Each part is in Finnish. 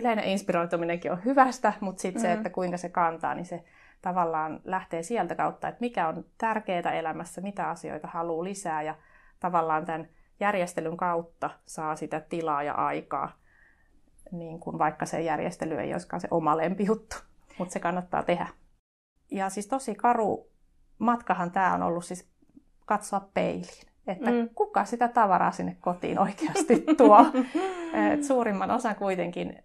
yleinen inspiroituminenkin on hyvästä, mutta sitten mm. se, että kuinka se kantaa, niin se tavallaan lähtee sieltä kautta, että mikä on tärkeää elämässä, mitä asioita haluaa lisää ja tavallaan tämän järjestelyn kautta saa sitä tilaa ja aikaa, niin kuin vaikka se järjestely ei olisikaan se oma lempijuttu, mutta se kannattaa tehdä. Ja siis tosi karu matkahan tämä on ollut siis katsoa peiliin, että mm. kuka sitä tavaraa sinne kotiin oikeasti tuo. Et suurimman osan kuitenkin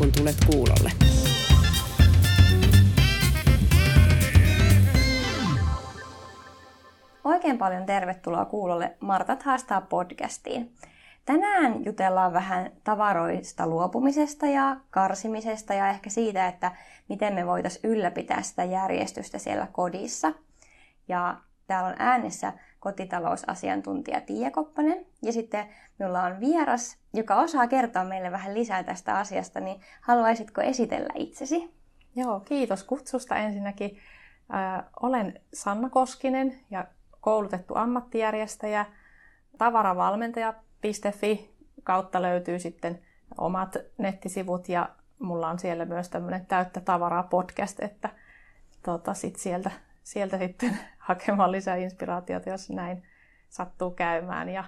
kun tulet kuulolle. Oikein paljon tervetuloa kuulolle Martat haastaa podcastiin. Tänään jutellaan vähän tavaroista luopumisesta ja karsimisesta ja ehkä siitä, että miten me voitaisiin ylläpitää sitä järjestystä siellä kodissa. Ja täällä on äänessä kotitalousasiantuntija Tiia Koppanen ja sitten minulla on vieras, joka osaa kertoa meille vähän lisää tästä asiasta, niin haluaisitko esitellä itsesi? Joo, kiitos kutsusta ensinnäkin. Äh, olen Sanna Koskinen ja koulutettu ammattijärjestäjä, tavaravalmentaja Fi kautta löytyy sitten omat nettisivut ja mulla on siellä myös tämmöinen täyttä tavaraa podcast, että tota, sit sieltä, sieltä sitten hakemaan lisää inspiraatiota, jos näin sattuu käymään. Ja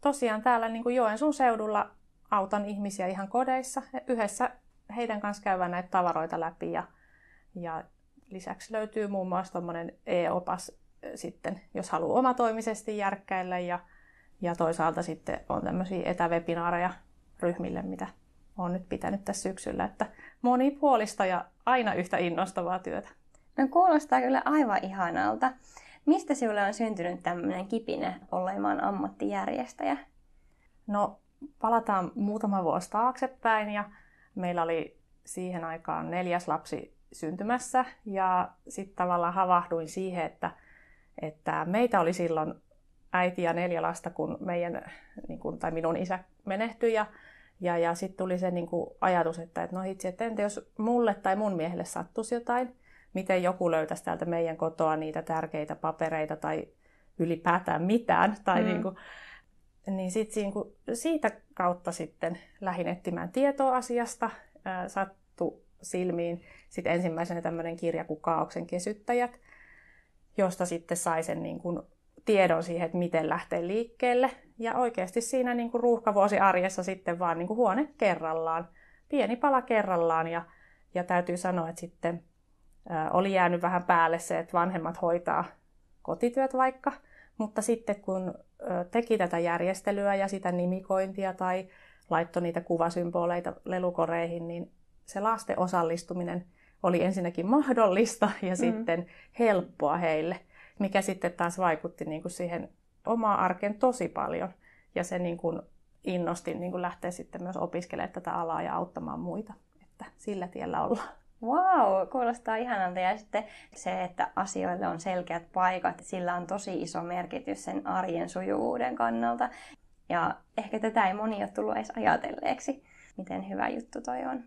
tosiaan täällä niin kuin Joensuun seudulla autan ihmisiä ihan kodeissa. Yhdessä heidän kanssa käydään näitä tavaroita läpi ja, ja lisäksi löytyy muun muassa tuommoinen e-opas sitten, jos haluaa omatoimisesti järkkäillä ja ja toisaalta sitten on tämmöisiä etäwebinaareja ryhmille, mitä olen nyt pitänyt tässä syksyllä. Että monipuolista ja aina yhtä innostavaa työtä. No kuulostaa kyllä aivan ihanalta. Mistä sinulle on syntynyt tämmöinen kipine olemaan ammattijärjestäjä? No palataan muutama vuosi taaksepäin ja meillä oli siihen aikaan neljäs lapsi syntymässä ja sitten tavallaan havahduin siihen, että, että meitä oli silloin äiti ja neljä lasta, kun meidän, niin kuin, tai minun isä menehtyi. Ja, ja, ja sitten tuli se niin kuin, ajatus, että, että no itse, että entä jos mulle tai mun miehelle sattuisi jotain, miten joku löytäisi täältä meidän kotoa niitä tärkeitä papereita tai ylipäätään mitään. Tai mm. niin kuin, niin sit kuin, siitä kautta sitten lähdin etsimään tietoa asiasta, ää, sattu silmiin sitten ensimmäisenä tämmöinen kirja kuin Kaauksen kesyttäjät, josta sitten sai sen niin kuin tiedon siihen, että miten lähtee liikkeelle. Ja oikeasti siinä niin kuin ruuhkavuosi arjessa sitten vaan niin kuin huone kerrallaan, pieni pala kerrallaan. Ja, ja täytyy sanoa, että sitten oli jäänyt vähän päälle se, että vanhemmat hoitaa kotityöt vaikka. Mutta sitten kun teki tätä järjestelyä ja sitä nimikointia tai laittoi niitä kuvasymboleita lelukoreihin, niin se lasten osallistuminen oli ensinnäkin mahdollista ja mm. sitten helppoa heille – mikä sitten taas vaikutti niin kuin siihen omaan arkeen tosi paljon. Ja se niin kuin innosti niin kuin lähteä sitten myös opiskelemaan tätä alaa ja auttamaan muita. Että sillä tiellä ollaan. Wow, kuulostaa ihanalta. Ja sitten se, että asioille on selkeät paikat, sillä on tosi iso merkitys sen arjen sujuvuuden kannalta. Ja ehkä tätä ei moni ole tullut edes ajatelleeksi, miten hyvä juttu toi on.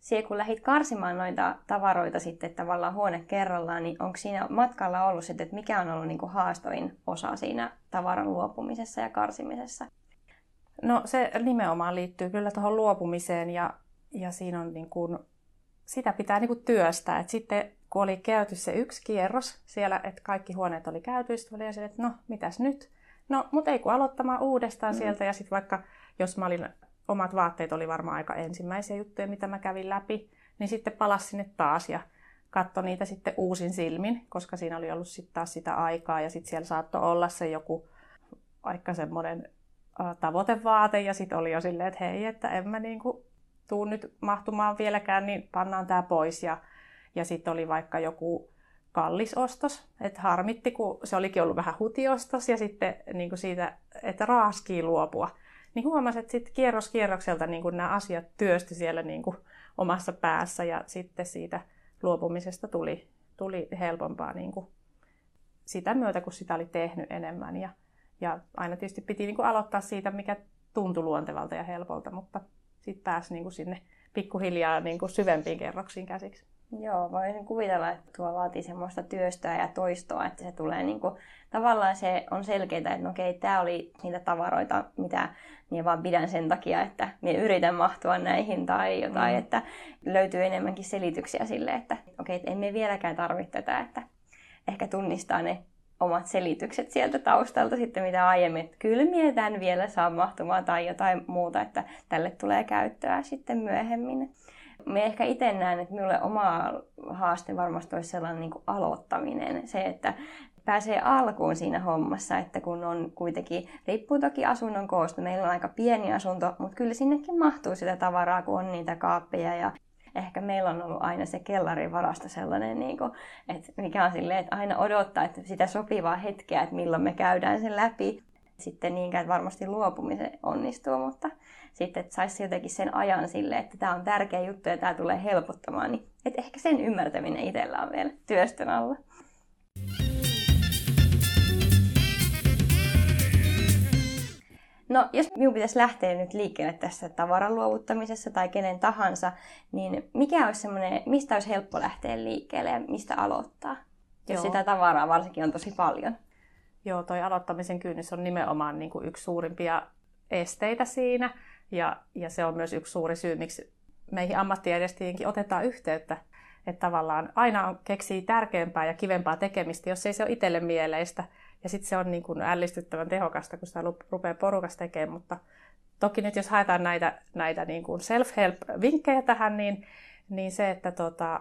Siihen kun lähdit karsimaan noita tavaroita sitten tavallaan huone kerrallaan, niin onko siinä matkalla ollut sitten, että mikä on ollut niin kuin haastavin osa siinä tavaran luopumisessa ja karsimisessa? No se nimenomaan liittyy kyllä tuohon luopumiseen ja, ja siinä on niin kuin, sitä pitää niin kuin työstää. Et sitten kun oli käyty se yksi kierros siellä, että kaikki huoneet oli käyty, sitten oli että no mitäs nyt? No, mutta ei kun aloittamaan uudestaan mm. sieltä ja sitten vaikka jos mä olin omat vaatteet oli varmaan aika ensimmäisiä juttuja, mitä mä kävin läpi, niin sitten palas sinne taas ja katsoi niitä sitten uusin silmin, koska siinä oli ollut sitten taas sitä aikaa ja sitten siellä saattoi olla se joku vaikka semmoinen tavoitevaate ja sitten oli jo silleen, että hei, että en mä niinku tuu nyt mahtumaan vieläkään, niin pannaan tämä pois ja, ja sitten oli vaikka joku kallis ostos, että harmitti, kun se olikin ollut vähän hutiostos ja sitten niin kuin siitä, että raaskii luopua niin huomasin, että sitten kierros kierrokselta niin kuin nämä asiat työsty siellä niin kuin omassa päässä ja sitten siitä luopumisesta tuli, tuli helpompaa niin kuin sitä myötä, kun sitä oli tehnyt enemmän. Ja, ja aina tietysti piti niin kuin aloittaa siitä, mikä tuntui luontevalta ja helpolta, mutta sitten pääsi niin kuin sinne pikkuhiljaa niin kuin syvempiin kerroksiin käsiksi. Joo, voisin kuvitella, että tuo vaatii semmoista työstöä ja toistoa, että se tulee niin kuin, tavallaan se on selkeää, että no okei, tämä oli niitä tavaroita, mitä minä vaan pidän sen takia, että minä yritän mahtua näihin tai jotain, mm. että löytyy enemmänkin selityksiä sille, että okei, että emme vieläkään tarvitse tätä, että ehkä tunnistaa ne omat selitykset sieltä taustalta sitten, mitä aiemmin, että kyllä vielä saa mahtumaan tai jotain muuta, että tälle tulee käyttöä sitten myöhemmin. Me ehkä itse näen, että minulle oma haaste varmasti olisi sellainen niin aloittaminen. Se, että pääsee alkuun siinä hommassa, että kun on kuitenkin, riippuu toki asunnon koosta, meillä on aika pieni asunto, mutta kyllä sinnekin mahtuu sitä tavaraa, kun on niitä kaappeja ja ehkä meillä on ollut aina se kellarin varasta sellainen, niin kuin, että mikä on silleen, että aina odottaa että sitä sopivaa hetkeä, että milloin me käydään sen läpi. Sitten niinkään, että varmasti luopumisen onnistuu, mutta sitten, että saisi jotenkin sen ajan sille, että tämä on tärkeä juttu ja tämä tulee helpottamaan, niin että ehkä sen ymmärtäminen itsellä on vielä työstön alla. No, jos minun pitäisi lähteä nyt liikkeelle tässä tavaran luovuttamisessa tai kenen tahansa, niin mikä olisi semmoinen, mistä olisi helppo lähteä liikkeelle ja mistä aloittaa? Jos Joo. sitä tavaraa varsinkin on tosi paljon. Joo, toi aloittamisen kynnys on nimenomaan niin kuin yksi suurimpia esteitä siinä. Ja, ja se on myös yksi suuri syy, miksi meihin ammattijärjestäjiinkin otetaan yhteyttä. Että tavallaan aina on, keksii tärkeämpää ja kivempaa tekemistä, jos ei se ole itselle mieleistä – ja sitten se on niin kuin ällistyttävän tehokasta, kun sitä rupeaa porukas tekemään. Mutta toki nyt jos haetaan näitä, näitä niin kuin self-help-vinkkejä tähän, niin, niin se, että tota,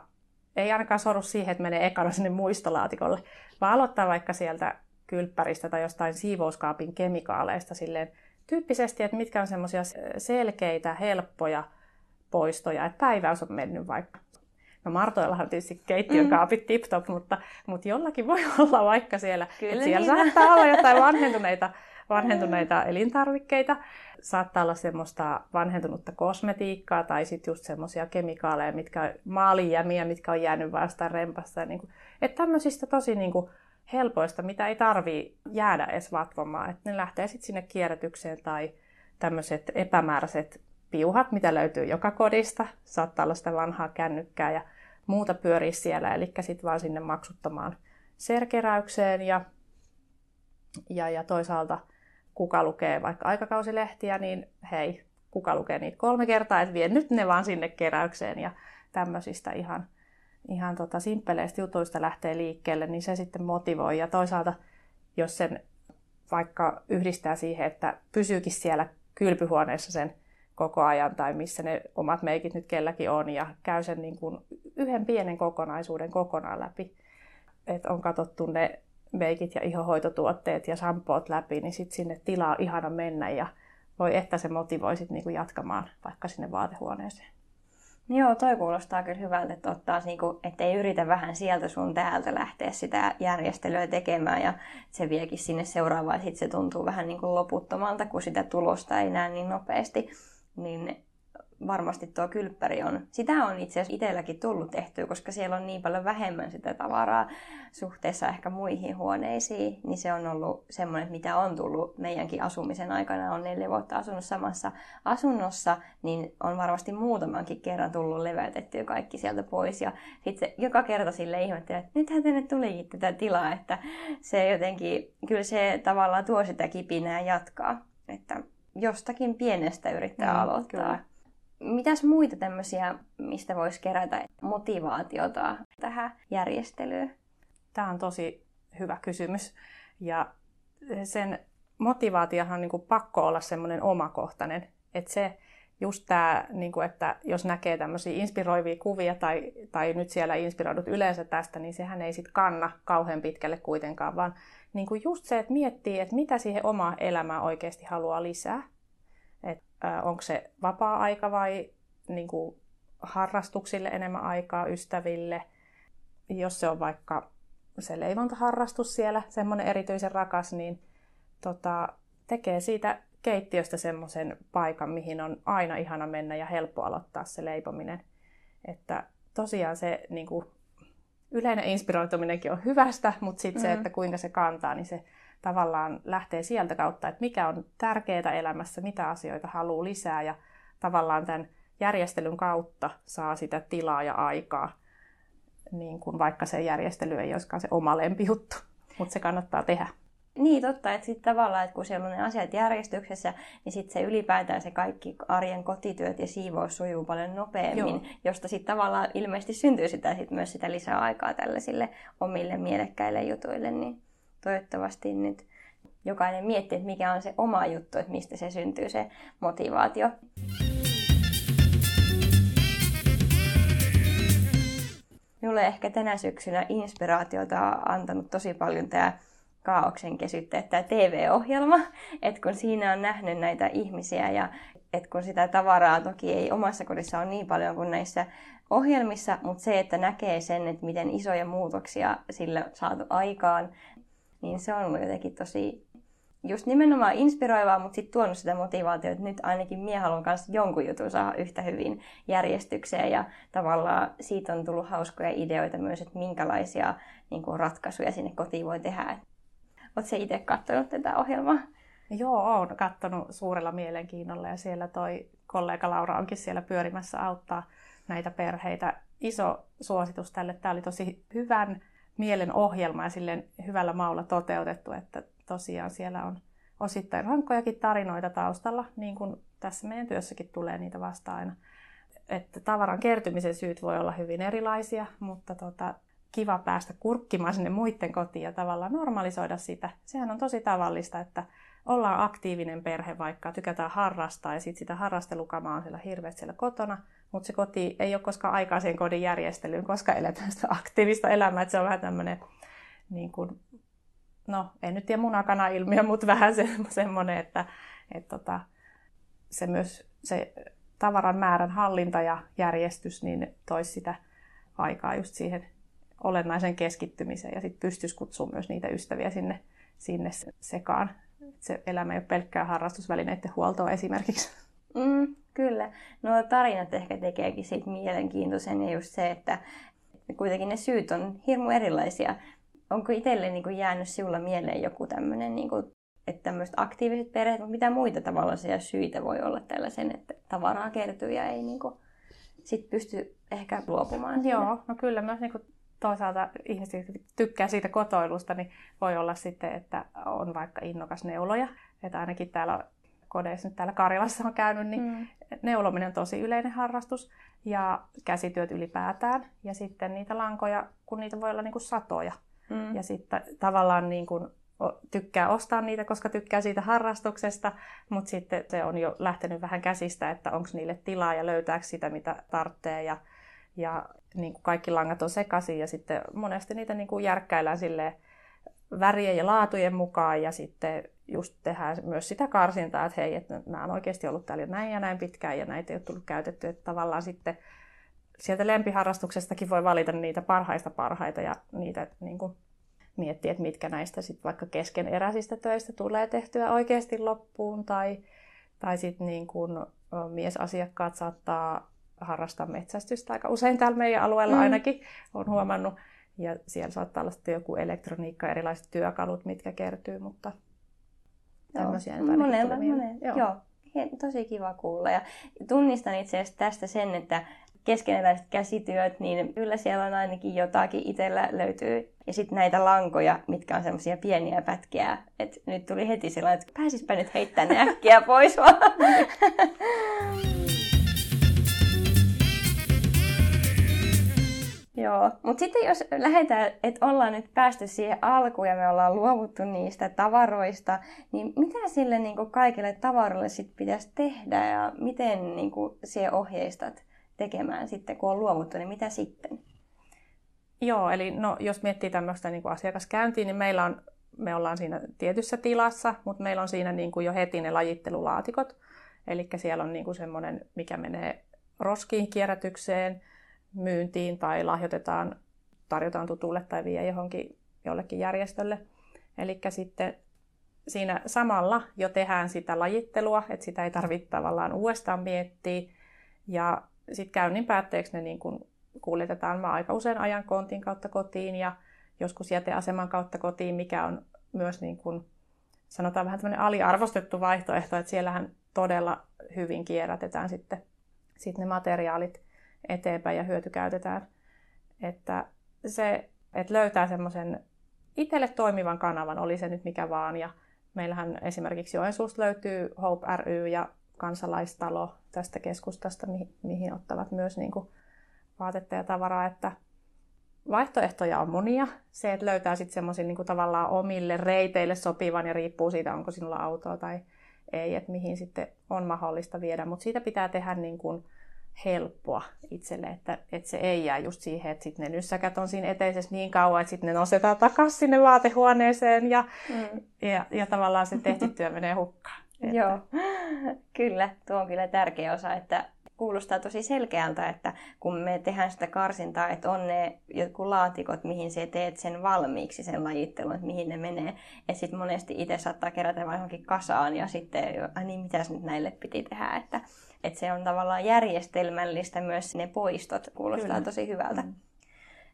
ei ainakaan soru siihen, että menee ekana sinne muistolaatikolle, vaan aloittaa vaikka sieltä kylppäristä tai jostain siivouskaapin kemikaaleista silleen tyyppisesti, että mitkä on semmoisia selkeitä, helppoja poistoja, että päiväys on mennyt vaikka No Martoillahan on tietysti keittiön mm. kaapit tip-top, mutta, mutta jollakin voi olla vaikka siellä. Kyllä siellä niin. saattaa olla jotain vanhentuneita, vanhentuneita elintarvikkeita. Saattaa olla semmoista vanhentunutta kosmetiikkaa tai sitten just semmoisia kemikaaleja, mitkä maalijämiä, mitkä on jäänyt vastaan rempassa. Niin kuin, että tämmöisistä tosi niin kuin, helpoista, mitä ei tarvii jäädä edes vatvomaan. Että ne lähtee sitten sinne kierrätykseen tai tämmöiset epämääräiset piuhat, mitä löytyy joka kodista. Saattaa olla sitä vanhaa kännykkää ja muuta pyörii siellä, eli sitten vaan sinne maksuttamaan serkeräykseen ja, ja, ja toisaalta kuka lukee vaikka aikakausilehtiä, niin hei, kuka lukee niitä kolme kertaa, että vie nyt ne vaan sinne keräykseen ja tämmöisistä ihan, ihan tota simppeleistä jutuista lähtee liikkeelle, niin se sitten motivoi. Ja toisaalta, jos sen vaikka yhdistää siihen, että pysyykin siellä kylpyhuoneessa sen koko ajan tai missä ne omat meikit nyt kelläkin on ja käy sen niin kuin yhden pienen kokonaisuuden kokonaan läpi. Että on katsottu ne meikit ja ihohoitotuotteet ja sampoot läpi, niin sitten sinne tilaa ihana mennä ja voi että se motivoi sit niinku jatkamaan vaikka sinne vaatehuoneeseen. Joo, toi kuulostaa kyllä hyvältä, että ottaa niinku, että ei yritä vähän sieltä sun täältä lähteä sitä järjestelyä tekemään ja se viekin sinne seuraavaan sitten se tuntuu vähän niin kuin loputtomalta, kun sitä tulosta ei näe niin nopeasti niin varmasti tuo kylppäri on, sitä on itse asiassa itselläkin tullut tehtyä, koska siellä on niin paljon vähemmän sitä tavaraa suhteessa ehkä muihin huoneisiin, niin se on ollut semmoinen, mitä on tullut meidänkin asumisen aikana, on neljä vuotta asunut samassa asunnossa, niin on varmasti muutamankin kerran tullut levätettyä kaikki sieltä pois, ja sitten joka kerta sille ihmettelee, että nythän tänne tulikin tätä tilaa, että se jotenkin, kyllä se tavallaan tuo sitä kipinää jatkaa, että jostakin pienestä yrittää mm, aloittaa. Kyllä. Mitäs muita tämmöisiä, mistä voisi kerätä motivaatiota tähän järjestelyyn? Tämä on tosi hyvä kysymys. Ja sen motivaatiohan on niin kuin pakko olla semmoinen omakohtainen. Että se just tämä, niin kuin, että jos näkee tämmöisiä inspiroivia kuvia tai, tai nyt siellä inspiroidut yleensä tästä, niin sehän ei sitten kanna kauhean pitkälle kuitenkaan, vaan niin kuin just se, että miettii, että mitä siihen omaa elämään oikeasti haluaa lisää. Et, äh, onko se vapaa-aika vai niin kuin harrastuksille enemmän aikaa, ystäville. Jos se on vaikka se leivontaharrastus siellä, semmoinen erityisen rakas, niin tota, tekee siitä keittiöstä semmoisen paikan, mihin on aina ihana mennä ja helppo aloittaa se leipominen. että tosiaan se niin kuin, yleinen inspiroituminenkin on hyvästä, mutta sitten mm. se, että kuinka se kantaa, niin se tavallaan lähtee sieltä kautta, että mikä on tärkeää elämässä, mitä asioita haluaa lisää ja tavallaan tämän järjestelyn kautta saa sitä tilaa ja aikaa, niin kuin vaikka se järjestely ei olisikaan se oma lempijuttu, mutta se kannattaa tehdä. Niin, totta, että sitten tavallaan, että kun siellä on ne asiat järjestyksessä, niin sitten se ylipäätään se kaikki arjen kotityöt ja siivous sujuu paljon nopeammin, Joo. josta sitten tavallaan ilmeisesti syntyy sitä sit myös sitä lisää aikaa tällaisille omille mielekkäille jutuille, niin toivottavasti nyt jokainen miettii, että mikä on se oma juttu, että mistä se syntyy se motivaatio. Minulle ehkä tänä syksynä inspiraatiota on antanut tosi paljon tämä kaauksen kesytteet, tämä TV-ohjelma, että kun siinä on nähnyt näitä ihmisiä ja että kun sitä tavaraa toki ei omassa kodissa ole niin paljon kuin näissä ohjelmissa, mutta se, että näkee sen, että miten isoja muutoksia sillä saatu aikaan, niin se on jotenkin tosi just nimenomaan inspiroivaa, mutta sitten tuonut sitä motivaatiota, että nyt ainakin minä haluan kanssa jonkun jutun saada yhtä hyvin järjestykseen ja tavallaan siitä on tullut hauskoja ideoita myös, että minkälaisia niin kuin, ratkaisuja sinne kotiin voi tehdä. Oletko itse katsonut tätä ohjelmaa? Joo, olen katsonut suurella mielenkiinnolla ja siellä toi kollega Laura onkin siellä pyörimässä auttaa näitä perheitä. Iso suositus tälle. Tämä oli tosi hyvän mielen ohjelma ja silleen hyvällä maulla toteutettu, että tosiaan siellä on osittain rankkojakin tarinoita taustalla, niin kuin tässä meidän työssäkin tulee niitä vasta aina. Että tavaran kertymisen syyt voi olla hyvin erilaisia, mutta tota, kiva päästä kurkkimaan sinne muiden kotiin ja tavallaan normalisoida sitä. Sehän on tosi tavallista, että ollaan aktiivinen perhe, vaikka tykätään harrastaa ja sitten sitä harrastelukamaa on siellä hirveästi siellä kotona, mutta se koti ei ole koskaan aikaa sen kodin järjestelyyn, koska eletään sitä aktiivista elämää, että se on vähän tämmöinen, niin kuin, no en nyt tiedä munakana-ilmiö, mutta vähän se, semmoinen, että, että tota, se myös se tavaran määrän hallinta ja järjestys niin toisi sitä aikaa just siihen olennaisen keskittymiseen ja sitten pystyisi kutsumaan myös niitä ystäviä sinne, sinne sekaan. Se elämä ei ole pelkkää harrastusvälineiden huoltoa esimerkiksi. Mm, kyllä. No tarinat ehkä tekeekin siitä mielenkiintoisen ja just se, että kuitenkin ne syyt on hirmu erilaisia. Onko itselle niin kuin jäänyt sinulla mieleen joku tämmöinen, niin kuin, että tämmöiset aktiiviset perheet, mutta mitä muita tavallisia syitä voi olla tällaisen, että tavaraa kertyy ja ei niin kuin, sit pysty ehkä luopumaan? Joo, no kyllä myös niin kuin toisaalta ihmiset tykkää siitä kotoilusta, niin voi olla sitten, että on vaikka innokas neuloja. Että ainakin täällä kodeissa nyt täällä Karjalassa on käynyt, niin mm. neulominen on tosi yleinen harrastus ja käsityöt ylipäätään. Ja sitten niitä lankoja, kun niitä voi olla niin kuin satoja. Mm. Ja sitten tavallaan niin kuin tykkää ostaa niitä, koska tykkää siitä harrastuksesta, mutta sitten se on jo lähtenyt vähän käsistä, että onko niille tilaa ja löytääkö sitä, mitä tarvitsee. Ja, ja niin kuin kaikki langat on sekaisin ja sitten monesti niitä niin kuin järkkäillään silleen värien ja laatujen mukaan ja sitten just tehdään myös sitä karsintaa, että hei, että nämä on oikeasti ollut täällä näin ja näin pitkään ja näitä ei ole tullut käytetty, että tavallaan sitten sieltä lempiharrastuksestakin voi valita niitä parhaista parhaita ja niitä niin kuin miettiä, että mitkä näistä sitten vaikka keskeneräisistä töistä tulee tehtyä oikeasti loppuun tai, tai sitten niin kuin miesasiakkaat saattaa harrastaa metsästystä aika usein täällä meidän alueella mm. ainakin, on huomannut. Ja siellä saattaa olla sitten joku elektroniikka, erilaiset työkalut, mitkä kertyy, mutta tämmöisiä Joo. Monella, monella. Joo. Joo. Tosi kiva kuulla. Ja tunnistan itse asiassa tästä sen, että keskeneräiset käsityöt, niin kyllä siellä on ainakin jotakin itsellä löytyy. Ja sitten näitä lankoja, mitkä on semmoisia pieniä pätkiä. Et nyt tuli heti sellainen, että pääsispä nyt heittämään ne äkkiä pois vaan. Joo, mutta sitten jos lähdetään, että ollaan nyt päästy siihen alkuun ja me ollaan luovuttu niistä tavaroista, niin mitä sille niin kuin kaikille tavaroille sitten pitäisi tehdä ja miten niin kuin siihen ohjeistat tekemään sitten, kun on luovuttu, niin mitä sitten? Joo, eli no, jos miettii tämmöistä niin kuin asiakaskäyntiä, niin meillä on, me ollaan siinä tietyssä tilassa, mutta meillä on siinä niin kuin jo heti ne lajittelulaatikot. Eli siellä on niin kuin semmoinen, mikä menee roskiin kierrätykseen, myyntiin tai lahjoitetaan, tarjotaan tutulle tai vie johonkin jollekin järjestölle. Eli sitten siinä samalla jo tehdään sitä lajittelua, että sitä ei tarvitse tavallaan uudestaan miettiä. Ja sitten käynnin päätteeksi ne niin kun kuljetetaan mä aika usein ajan kontin kautta kotiin ja joskus jäteaseman kautta kotiin, mikä on myös niin kun, sanotaan vähän tämmöinen aliarvostettu vaihtoehto, että siellähän todella hyvin kierrätetään sitten, sitten ne materiaalit eteenpäin ja hyötykäytetään. Että se, että löytää semmoisen itselle toimivan kanavan, oli se nyt mikä vaan. Ja meillähän esimerkiksi Joensuusta löytyy Hope ry ja kansalaistalo tästä keskustasta, mihin, ottavat myös niin kuin vaatetta ja tavaraa, että vaihtoehtoja on monia. Se, että löytää sitten semmoisen niin tavallaan omille reiteille sopivan ja riippuu siitä, onko sinulla autoa tai ei, että mihin sitten on mahdollista viedä. Mutta siitä pitää tehdä niin kuin helppoa itselle, että, että se ei jää just siihen, että sitten ne nyssäkät on siinä eteisessä niin kauan, että sitten ne nostetaan takaisin sinne vaatehuoneeseen ja, mm. ja, ja tavallaan se tehty työ menee hukkaan. Että... Joo, kyllä. Tuo on kyllä tärkeä osa, että kuulostaa tosi selkeältä, että kun me tehdään sitä karsintaa, että on ne jotkut laatikot, mihin se teet sen valmiiksi, sen lajittelun, että mihin ne menee. Ja sitten monesti itse saattaa kerätä vain johonkin kasaan ja sitten, ai niin, mitäs nyt näille piti tehdä. Että, että se on tavallaan järjestelmällistä myös ne poistot. Kuulostaa kyllä. tosi hyvältä. Mm.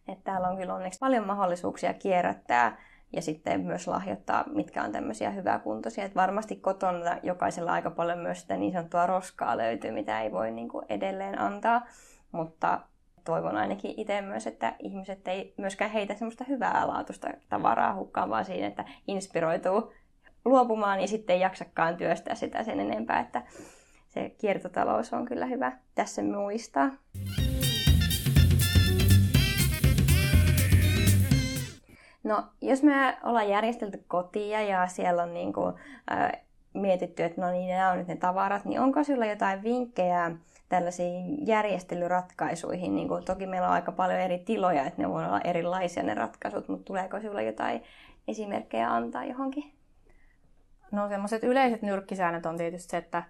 Että täällä on kyllä onneksi paljon mahdollisuuksia kierrättää ja sitten myös lahjoittaa, mitkä on tämmöisiä hyväkuntoisia. Että varmasti kotona jokaisella aika paljon myös sitä niin sanottua roskaa löytyy, mitä ei voi niin kuin edelleen antaa, mutta toivon ainakin itse myös, että ihmiset ei myöskään heitä semmoista hyvää laatusta tavaraa hukkaan, vaan siinä, että inspiroituu luopumaan ja sitten ei jaksakaan työstää sitä sen enempää, että se kiertotalous on kyllä hyvä tässä muistaa. No, jos me ollaan järjestelty kotia ja siellä on niin kuin, äh, mietitty, että no niin, nämä on nyt ne tavarat, niin onko sinulla jotain vinkkejä tällaisiin järjestelyratkaisuihin? Niin kuin, toki meillä on aika paljon eri tiloja, että ne voi olla erilaisia ne ratkaisut, mutta tuleeko sinulla jotain esimerkkejä antaa johonkin? No semmoiset yleiset nyrkkisäännöt on tietysti se, että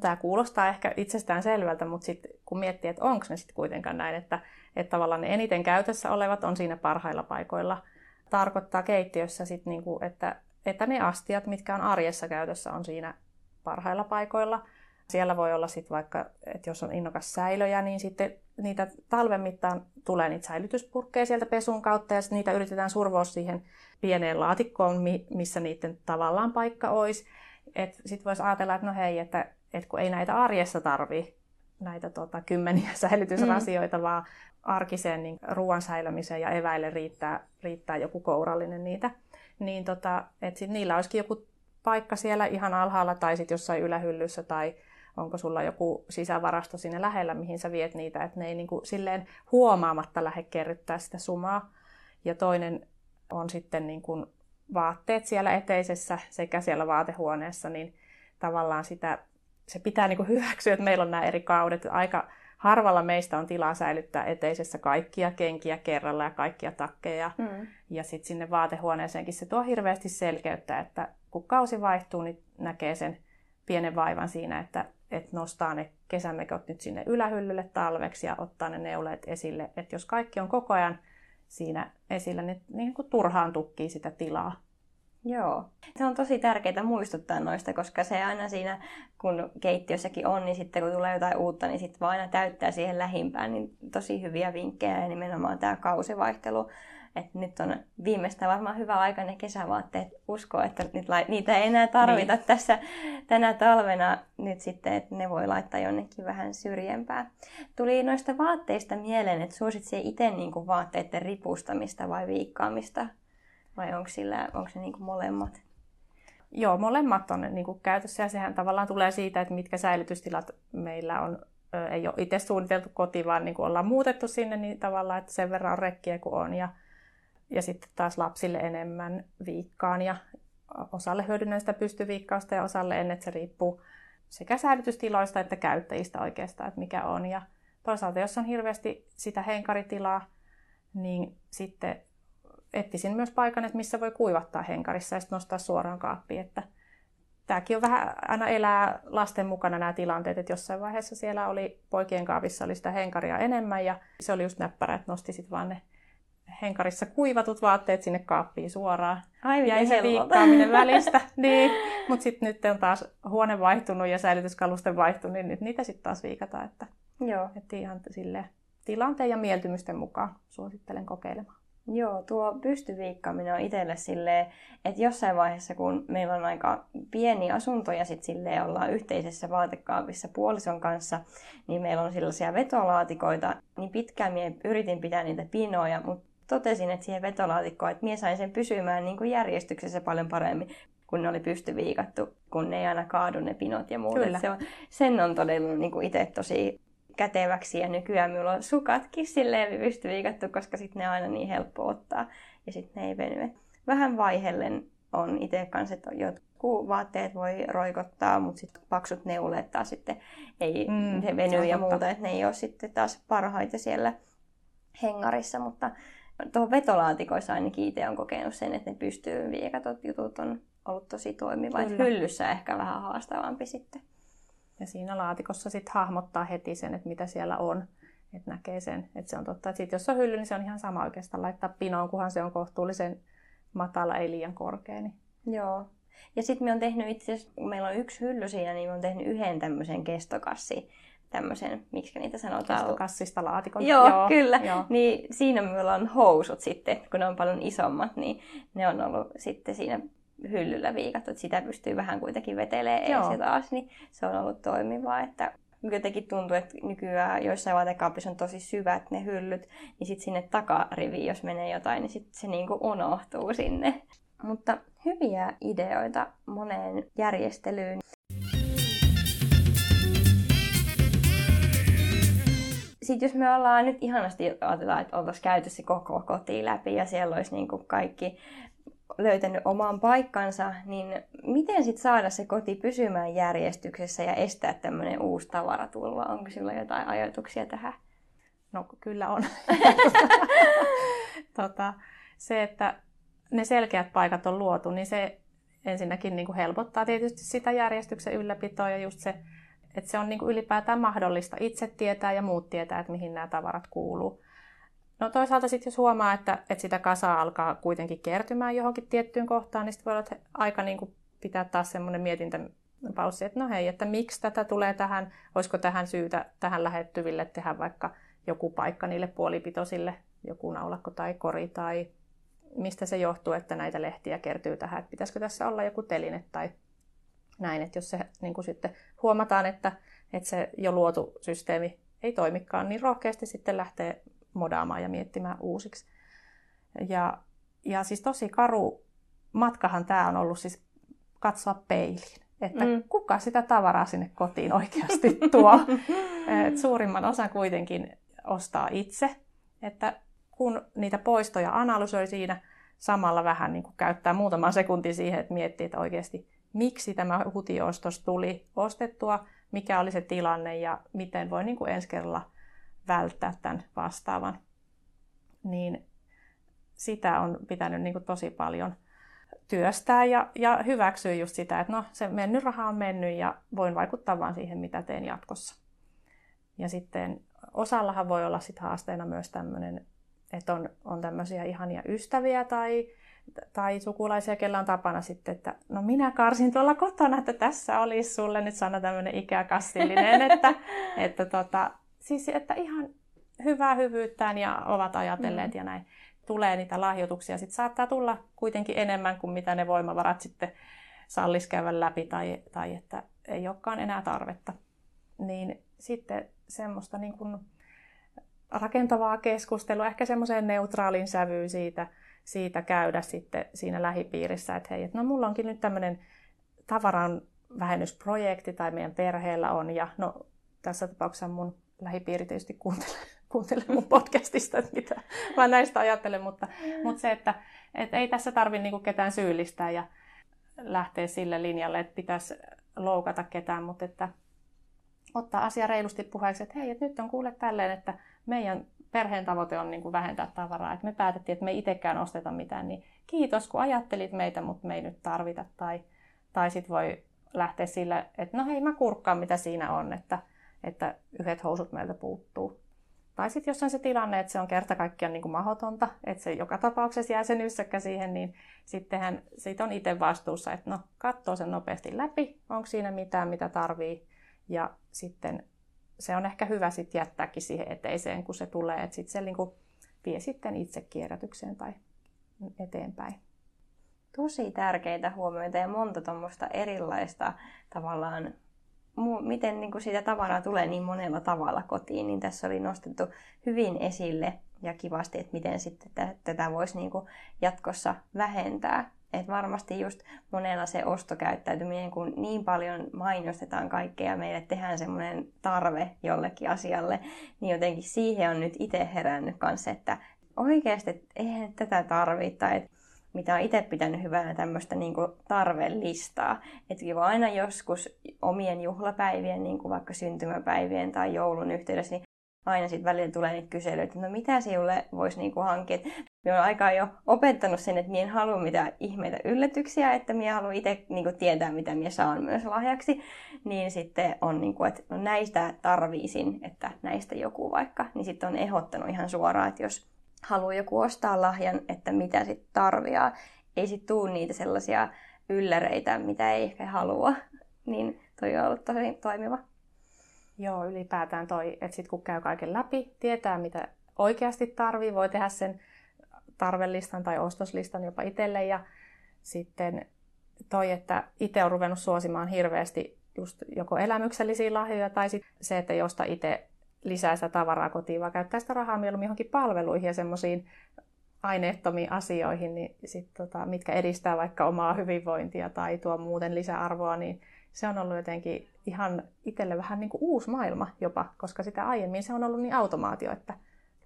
tämä kuulostaa ehkä itsestään selvältä, mutta sitten kun miettii, että onko ne sitten kuitenkaan näin, että, että tavallaan ne eniten käytössä olevat on siinä parhailla paikoilla – tarkoittaa keittiössä sit niinku, että, että ne astiat, mitkä on arjessa käytössä, on siinä parhailla paikoilla. Siellä voi olla sitten vaikka, että jos on innokas säilöjä, niin sitten niitä talven mittaan tulee niitä säilytyspurkkeja sieltä pesun kautta ja niitä yritetään survoa siihen pieneen laatikkoon, missä niiden tavallaan paikka olisi. Sitten voisi ajatella, että no hei, että, että kun ei näitä arjessa tarvi näitä tota, kymmeniä säilytysrasioita, mm. vaan arkiseen niin ruoan säilymiseen ja eväille riittää, riittää joku kourallinen niitä, niin tota, et sit niillä olisikin joku paikka siellä ihan alhaalla tai sitten jossain ylähyllyssä tai onko sulla joku sisävarasto sinne lähellä, mihin sä viet niitä, että ne ei niinku silleen huomaamatta lähde kerryttää sitä sumaa. Ja toinen on sitten niinku vaatteet siellä eteisessä sekä siellä vaatehuoneessa, niin tavallaan sitä, se pitää niinku hyväksyä, että meillä on nämä eri kaudet. Aika harvalla meistä on tilaa säilyttää eteisessä kaikkia kenkiä kerralla ja kaikkia takkeja. Mm. Ja sitten sinne vaatehuoneeseenkin se tuo hirveästi selkeyttä, että kun kausi vaihtuu, niin näkee sen pienen vaivan siinä, että, että nostaa ne kesämekot nyt sinne ylähyllylle talveksi ja ottaa ne neuleet esille. Että jos kaikki on koko ajan siinä esillä, niin, niin kuin turhaan tukkii sitä tilaa. Joo. Se on tosi tärkeää muistuttaa noista, koska se aina siinä, kun keittiössäkin on, niin sitten kun tulee jotain uutta, niin sitten vaan aina täyttää siihen lähimpään. Niin tosi hyviä vinkkejä ja nimenomaan tämä kausivaihtelu. Että nyt on viimeistään varmaan hyvä aika ne kesävaatteet uskoa, että nyt niitä ei enää tarvita niin. tässä tänä talvena nyt sitten, että ne voi laittaa jonnekin vähän syrjempää. Tuli noista vaatteista mieleen, että suositse itse niin vaatteiden ripustamista vai viikkaamista vai onko, sillä, onko se niin kuin molemmat? Joo, molemmat on niin kuin käytössä ja sehän tavallaan tulee siitä, että mitkä säilytystilat meillä on. Ei ole itse suunniteltu koti, vaan niin kuin ollaan muutettu sinne niin tavallaan, että sen verran on rekkiä kuin on. Ja, ja sitten taas lapsille enemmän viikkaan ja osalle hyödynnän sitä pystyviikkausta ja osalle en, että se riippuu sekä säilytystiloista että käyttäjistä oikeastaan, että mikä on. Ja toisaalta, jos on hirveästi sitä henkaritilaa, niin sitten etsisin myös paikan, että missä voi kuivattaa henkarissa ja sitten nostaa suoraan kaappiin. Että tämäkin on vähän aina elää lasten mukana nämä tilanteet, että jossain vaiheessa siellä oli poikien kaapissa oli sitä henkaria enemmän ja se oli just näppärä, että nosti sitten vaan ne henkarissa kuivatut vaatteet sinne kaappiin suoraan. Ai, Jäi se viikkaaminen välistä. niin. Mutta sitten nyt on taas huone vaihtunut ja säilytyskalusten vaihtunut, niin nyt niitä sitten taas viikataan. Että Joo. Että ihan sille tilanteen ja mieltymysten mukaan suosittelen kokeilemaan. Joo, tuo pystyviikkaaminen on itselle silleen, että jossain vaiheessa, kun meillä on aika pieni asunto ja sitten silleen ollaan yhteisessä vaatekaapissa puolison kanssa, niin meillä on sellaisia vetolaatikoita, niin pitkään minä yritin pitää niitä pinoja, mutta totesin, että siihen vetolaatikkoon, että minä sain sen pysymään niin kuin järjestyksessä paljon paremmin, kun ne oli pystyviikattu, kun ne ei aina kaadu ne pinot ja muut. Se on, sen on todella niin kuin itse tosi käteväksi ja nykyään minulla on sukatkin silleen pystyviikattu, koska sitten ne on aina niin helppo ottaa ja sitten ne ei veny. Vähän vaihellen on itse kanssa, että jotkut vaatteet voi roikottaa, mutta sitten paksut neuleet taas sitten ei mm, se veny ja muuta, että ne ei ole sitten taas parhaita siellä hengarissa, mutta tuohon vetolaatikoissa ainakin itse on kokenut sen, että ne pystyy viikatut jutut on ollut tosi toimiva. Hyllyssä ehkä vähän haastavampi sitten. Ja siinä laatikossa sitten hahmottaa heti sen, että mitä siellä on. Että näkee sen, että se on totta. Että sit jos on hylly, niin se on ihan sama oikeastaan laittaa pinoon, kunhan se on kohtuullisen matala, ei liian korkea. Niin... Joo. Ja sitten me on tehnyt itse asiassa, kun meillä on yksi hylly siinä, niin me on tehnyt yhden tämmöisen kestokassi tämmöisen, miksi niitä sanotaan? Kestokassista laatikon. Joo, Joo kyllä. Joo. Niin siinä meillä on housut sitten, kun ne on paljon isommat, niin ne on ollut sitten siinä hyllyllä viikattu, että sitä pystyy vähän kuitenkin vetelee ees ja taas, niin se on ollut toimivaa, että jotenkin tuntuu, että nykyään joissain vaatekaapissa on tosi syvät ne hyllyt, niin sitten sinne takariviin, jos menee jotain, niin sitten se niinku unohtuu sinne. Mutta hyviä ideoita moneen järjestelyyn. Sitten jos me ollaan nyt ihanasti ajatellaan, että oltaisiin käyty se koko koti läpi ja siellä olisi niin kuin kaikki löytänyt oman paikkansa, niin miten sitten saada se koti pysymään järjestyksessä ja estää tämmöinen uusi tavaratulva? Onko sinulla jotain ajatuksia tähän? No kyllä on. tota, se, että ne selkeät paikat on luotu, niin se ensinnäkin niin kuin helpottaa tietysti sitä järjestyksen ylläpitoa ja just se, että se on niin kuin ylipäätään mahdollista itse tietää ja muut tietää, että mihin nämä tavarat kuuluu. No toisaalta sitten jos huomaa, että, että sitä kasaa alkaa kuitenkin kertymään johonkin tiettyyn kohtaan, niin sitten voi olla aika niin kuin pitää taas semmoinen mietintäpaussi, että no hei, että miksi tätä tulee tähän, olisiko tähän syytä tähän lähettyville tehdä vaikka joku paikka niille puolipitosille, joku naulakko tai kori tai mistä se johtuu, että näitä lehtiä kertyy tähän, että pitäisikö tässä olla joku teline tai näin, että jos se niin kuin sitten huomataan, että, että se jo luotu systeemi ei toimikaan, niin rohkeasti sitten lähtee modaamaan ja miettimään uusiksi. Ja, ja siis tosi karu matkahan tämä on ollut siis katsoa peiliin. Että mm. kuka sitä tavaraa sinne kotiin oikeasti tuo. Et suurimman osan kuitenkin ostaa itse. Että kun niitä poistoja analysoi siinä, samalla vähän niin kuin käyttää muutaman sekuntin siihen, että miettii, että oikeasti miksi tämä hutiostos tuli ostettua, mikä oli se tilanne ja miten voi niin kuin ensi kerralla välttää tämän vastaavan. Niin sitä on pitänyt niin kuin tosi paljon työstää ja, ja hyväksyä just sitä, että no se mennyt raha on mennyt ja voin vaikuttaa vaan siihen, mitä teen jatkossa. Ja sitten osallahan voi olla sit haasteena myös tämmöinen, että on, on tämmöisiä ihania ystäviä tai, tai sukulaisia, kellä on tapana sitten, että no minä karsin tuolla kotona, että tässä olisi sulle nyt sana tämmöinen ikäkassillinen, että, että tota, siis että ihan hyvää hyvyyttään ja ovat ajatelleet mm. ja näin. Tulee niitä lahjoituksia. Sitten saattaa tulla kuitenkin enemmän kuin mitä ne voimavarat sitten sallis käydä läpi tai, tai että ei olekaan enää tarvetta. Niin sitten semmoista niin kuin rakentavaa keskustelua, ehkä semmoiseen neutraalin sävyyn siitä, siitä käydä sitten siinä lähipiirissä, että hei, että no mulla onkin nyt tämmöinen tavaran vähennysprojekti tai meidän perheellä on ja no tässä tapauksessa mun lähipiiri tietysti kuuntelee, kuuntelee mun podcastista, että mitä mä näistä ajattelen, mutta, mutta se, että, että ei tässä tarvitse niinku ketään syyllistää ja lähteä sille linjalle, että pitäisi loukata ketään, mutta että ottaa asia reilusti puheeksi, että hei, että nyt on kuule tälleen, että meidän perheen tavoite on niin kuin vähentää tavaraa, että me päätettiin, että me ei itsekään osteta mitään, niin kiitos kun ajattelit meitä, mutta me ei nyt tarvita. Tai, tai sitten voi lähteä sillä, että no hei, mä kurkkaan mitä siinä on, että että yhdet housut meiltä puuttuu. Tai sitten jos on se tilanne, että se on kerta kaikkiaan niin kuin mahdotonta, että se joka tapauksessa jää sen yssäkkä siihen, niin sittenhän siitä on itse vastuussa, että no katsoo sen nopeasti läpi, onko siinä mitään, mitä tarvii, ja sitten se on ehkä hyvä sitten jättääkin siihen eteiseen, kun se tulee, että sitten se niin kuin vie sitten itse kierrätykseen tai eteenpäin. Tosi tärkeitä huomioita ja monta tuommoista erilaista tavallaan miten niin kuin sitä tavaraa tulee niin monella tavalla kotiin, niin tässä oli nostettu hyvin esille ja kivasti, että miten sitten tätä voisi niin kuin jatkossa vähentää. Et varmasti just monella se ostokäyttäytyminen, kun niin paljon mainostetaan kaikkea ja meille tehdään semmoinen tarve jollekin asialle, niin jotenkin siihen on nyt itse herännyt kanssa, että oikeasti että eihän tätä tarvita. Että mitä on itse pitänyt hyvänä tämmöistä niin tarvelistaa. Että kiva aina joskus omien juhlapäivien, niin kuin vaikka syntymäpäivien tai joulun yhteydessä, niin aina sitten välillä tulee niitä kyselyitä, että no mitä sinulle voisi niinku hankkia. Minä olen aika jo opettanut sen, että minä en halua mitään ihmeitä yllätyksiä, että minä haluan itse niinku tietää, mitä minä saan myös lahjaksi. Niin sitten on, niinku, että no näistä tarviisin, että näistä joku vaikka. Niin sitten on ehdottanut ihan suoraan, että jos haluaa joku ostaa lahjan, että mitä sitten tarviaa. Ei sitten tuu niitä sellaisia ylläreitä, mitä ei ehkä halua. Niin toi on ollut tosi toimiva. Joo, ylipäätään toi, että sitten kun käy kaiken läpi, tietää mitä oikeasti tarvii, voi tehdä sen tarvelistan tai ostoslistan jopa itselle ja sitten toi, että itse on ruvennut suosimaan hirveästi just joko elämyksellisiä lahjoja tai sit se, että ei osta itse lisää sitä tavaraa kotiin, vaan käyttää sitä rahaa mieluummin johonkin palveluihin ja semmoisiin aineettomiin asioihin, niin sit, tota, mitkä edistää vaikka omaa hyvinvointia tai tuo muuten lisäarvoa, niin se on ollut jotenkin ihan itselle vähän niin kuin uusi maailma jopa, koska sitä aiemmin se on ollut niin automaatio, että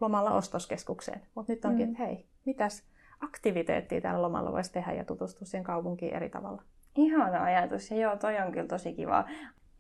lomalla ostoskeskukseen. Mutta nyt onkin, mm. että hei, mitäs aktiviteettia tällä lomalla voisi tehdä ja tutustua siihen kaupunkiin eri tavalla. Ihana ajatus ja joo, toi on kyllä tosi kiva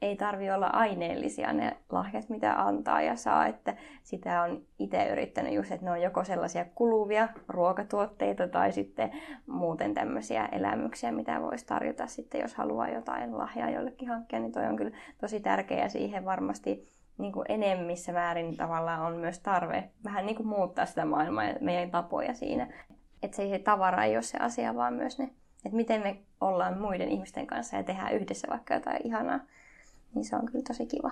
ei tarvi olla aineellisia ne lahjat, mitä antaa ja saa, että sitä on itse yrittänyt just, että ne on joko sellaisia kuluvia ruokatuotteita tai sitten muuten tämmöisiä elämyksiä, mitä voisi tarjota sitten, jos haluaa jotain lahjaa jollekin hankkia, niin toi on kyllä tosi tärkeä siihen varmasti niin kuin enemmissä määrin tavallaan on myös tarve vähän niin kuin muuttaa sitä maailmaa ja meidän tapoja siinä. Että se, se tavara ei ole se asia, vaan myös ne, että miten me ollaan muiden ihmisten kanssa ja tehdään yhdessä vaikka jotain ihanaa niin se on kyllä tosi kiva.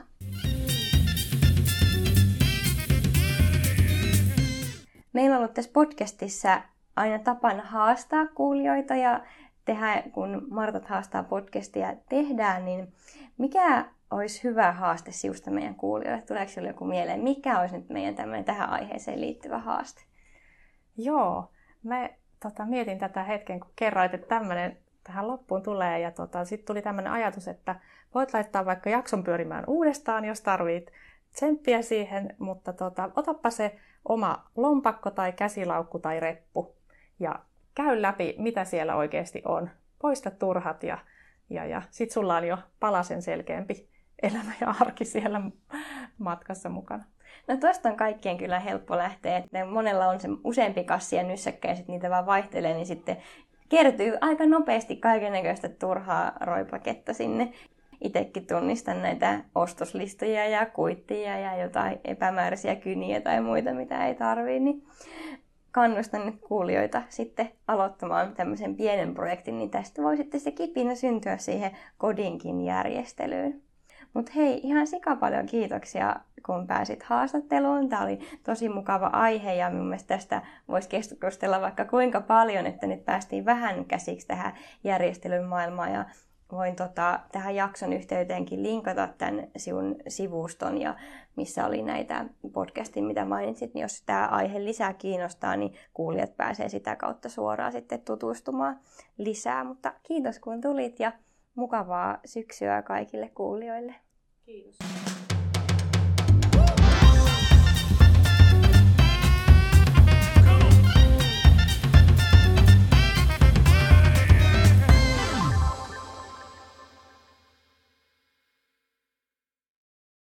Meillä on ollut tässä podcastissa aina tapana haastaa kuulijoita ja tehdä, kun Martat haastaa podcastia tehdään, niin mikä olisi hyvä haaste siusta meidän kuulijoille? Tuleeko sinulle joku mieleen? Mikä olisi nyt meidän tähän aiheeseen liittyvä haaste? Joo, mä tota, mietin tätä hetken, kun kerroit, että tämmöinen tähän loppuun tulee. Ja tota, sitten tuli tämmöinen ajatus, että voit laittaa vaikka jakson pyörimään uudestaan, jos tarvit tsemppiä siihen, mutta tota, otappa se oma lompakko tai käsilaukku tai reppu ja käy läpi, mitä siellä oikeasti on. Poista turhat ja, ja, ja sit sulla on jo palasen selkeämpi elämä ja arki siellä matkassa mukana. No tuosta on kaikkien kyllä helppo lähteä, että monella on se useampi kassi ja nyssäkkä ja sitten niitä vaan vaihtelee, niin sitten kertyy aika nopeasti kaikenlaista turhaa roipaketta sinne. Itsekin tunnistan näitä ostoslistoja ja kuittia ja jotain epämääräisiä kyniä tai muita, mitä ei tarvii, niin kannustan nyt kuulijoita sitten aloittamaan tämmöisen pienen projektin, niin tästä voi sitten se kipinä syntyä siihen kodinkin järjestelyyn. Mutta hei, ihan sika paljon kiitoksia, kun pääsit haastatteluun. Tämä oli tosi mukava aihe ja mun mielestä tästä voisi keskustella vaikka kuinka paljon, että nyt päästiin vähän käsiksi tähän järjestelyn maailmaan ja voin tota, tähän jakson yhteyteenkin linkata tämän sinun sivuston, ja missä oli näitä podcastin, mitä mainitsit, niin jos tämä aihe lisää kiinnostaa, niin kuulijat pääsee sitä kautta suoraan sitten tutustumaan lisää. Mutta kiitos kun tulit ja mukavaa syksyä kaikille kuulijoille. Kiitos.